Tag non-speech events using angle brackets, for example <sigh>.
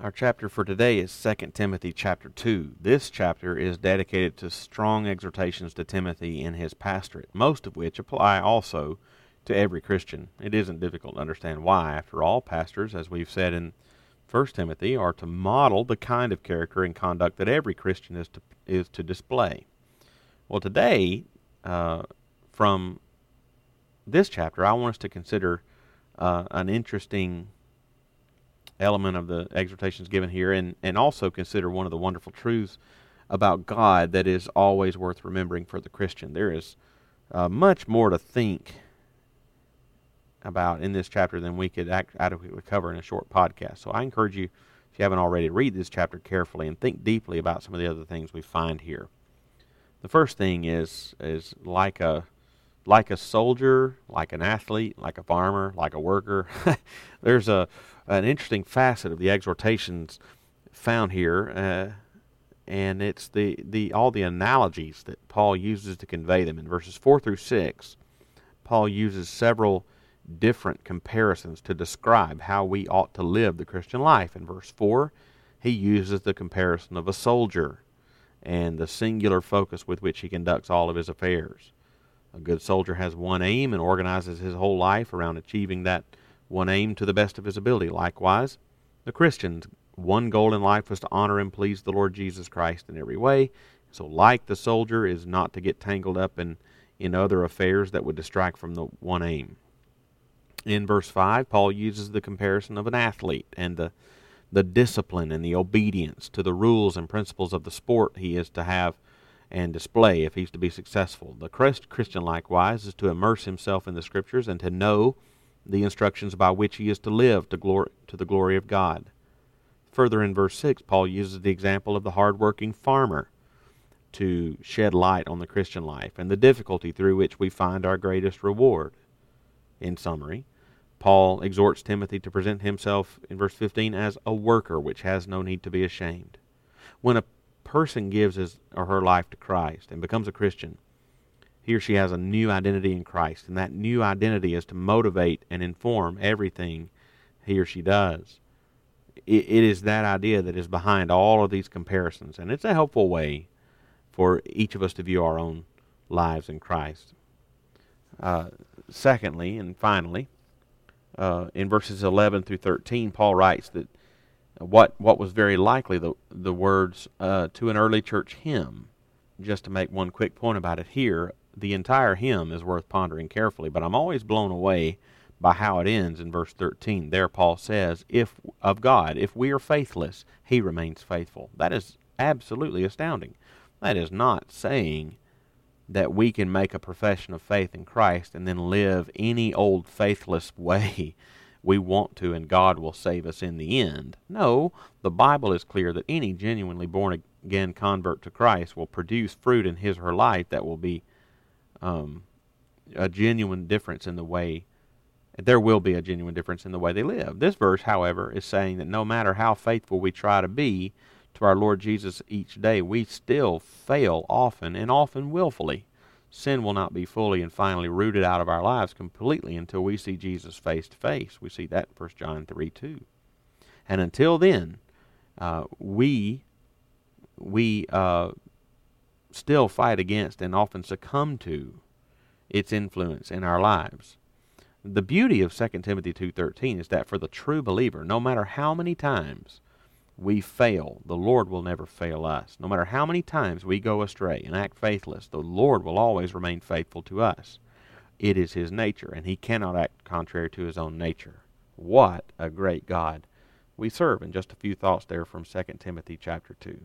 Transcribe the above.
Our chapter for today is 2 Timothy chapter 2. This chapter is dedicated to strong exhortations to Timothy in his pastorate, most of which apply also to every Christian. It isn't difficult to understand why. After all, pastors, as we've said in 1 Timothy, are to model the kind of character and conduct that every Christian is to, is to display. Well, today, uh, from this chapter, I want us to consider uh, an interesting element of the exhortations given here and, and also consider one of the wonderful truths about God that is always worth remembering for the Christian. There is uh, much more to think about in this chapter than we could act, adequately cover in a short podcast. So I encourage you, if you haven't already, read this chapter carefully and think deeply about some of the other things we find here. The first thing is is like a like a soldier, like an athlete, like a farmer, like a worker. <laughs> There's a an interesting facet of the exhortations found here, uh, and it's the, the all the analogies that Paul uses to convey them. In verses four through six, Paul uses several different comparisons to describe how we ought to live the Christian life. In verse four, he uses the comparison of a soldier and the singular focus with which he conducts all of his affairs. A good soldier has one aim and organizes his whole life around achieving that one aim to the best of his ability. Likewise, the Christian's one goal in life was to honor and please the Lord Jesus Christ in every way. So, like the soldier, is not to get tangled up in, in other affairs that would distract from the one aim. In verse 5, Paul uses the comparison of an athlete and the, the discipline and the obedience to the rules and principles of the sport he is to have and display if he's to be successful. The Christian, likewise, is to immerse himself in the Scriptures and to know the instructions by which he is to live to, glory, to the glory of God. Further in verse 6, Paul uses the example of the hard-working farmer to shed light on the Christian life and the difficulty through which we find our greatest reward. In summary, Paul exhorts Timothy to present himself in verse 15 as a worker which has no need to be ashamed. When a person gives his or her life to Christ and becomes a Christian, he or she has a new identity in Christ, and that new identity is to motivate and inform everything he or she does. it, it is that idea that is behind all of these comparisons, and it's a helpful way for each of us to view our own lives in Christ. Uh, secondly, and finally, uh, in verses 11 through 13, Paul writes that what what was very likely the the words uh, to an early church hymn. Just to make one quick point about it here, the entire hymn is worth pondering carefully, but I'm always blown away by how it ends in verse 13. There, Paul says, If of God, if we are faithless, he remains faithful. That is absolutely astounding. That is not saying that we can make a profession of faith in Christ and then live any old faithless <laughs> way we want to and God will save us in the end. No, the Bible is clear that any genuinely born again convert to Christ will produce fruit in his or her life that will be um, a genuine difference in the way there will be a genuine difference in the way they live. This verse, however, is saying that no matter how faithful we try to be to our Lord Jesus each day, we still fail often and often willfully. Sin will not be fully and finally rooted out of our lives completely until we see Jesus face to face. We see that in 1 John 3 2. And until then, uh, we we uh, still fight against and often succumb to its influence in our lives. The beauty of 2 Timothy 2:13 is that for the true believer, no matter how many times we fail, the Lord will never fail us. No matter how many times we go astray and act faithless, the Lord will always remain faithful to us. It is his nature, and he cannot act contrary to his own nature. What a great God we serve. And just a few thoughts there from 2 Timothy chapter 2.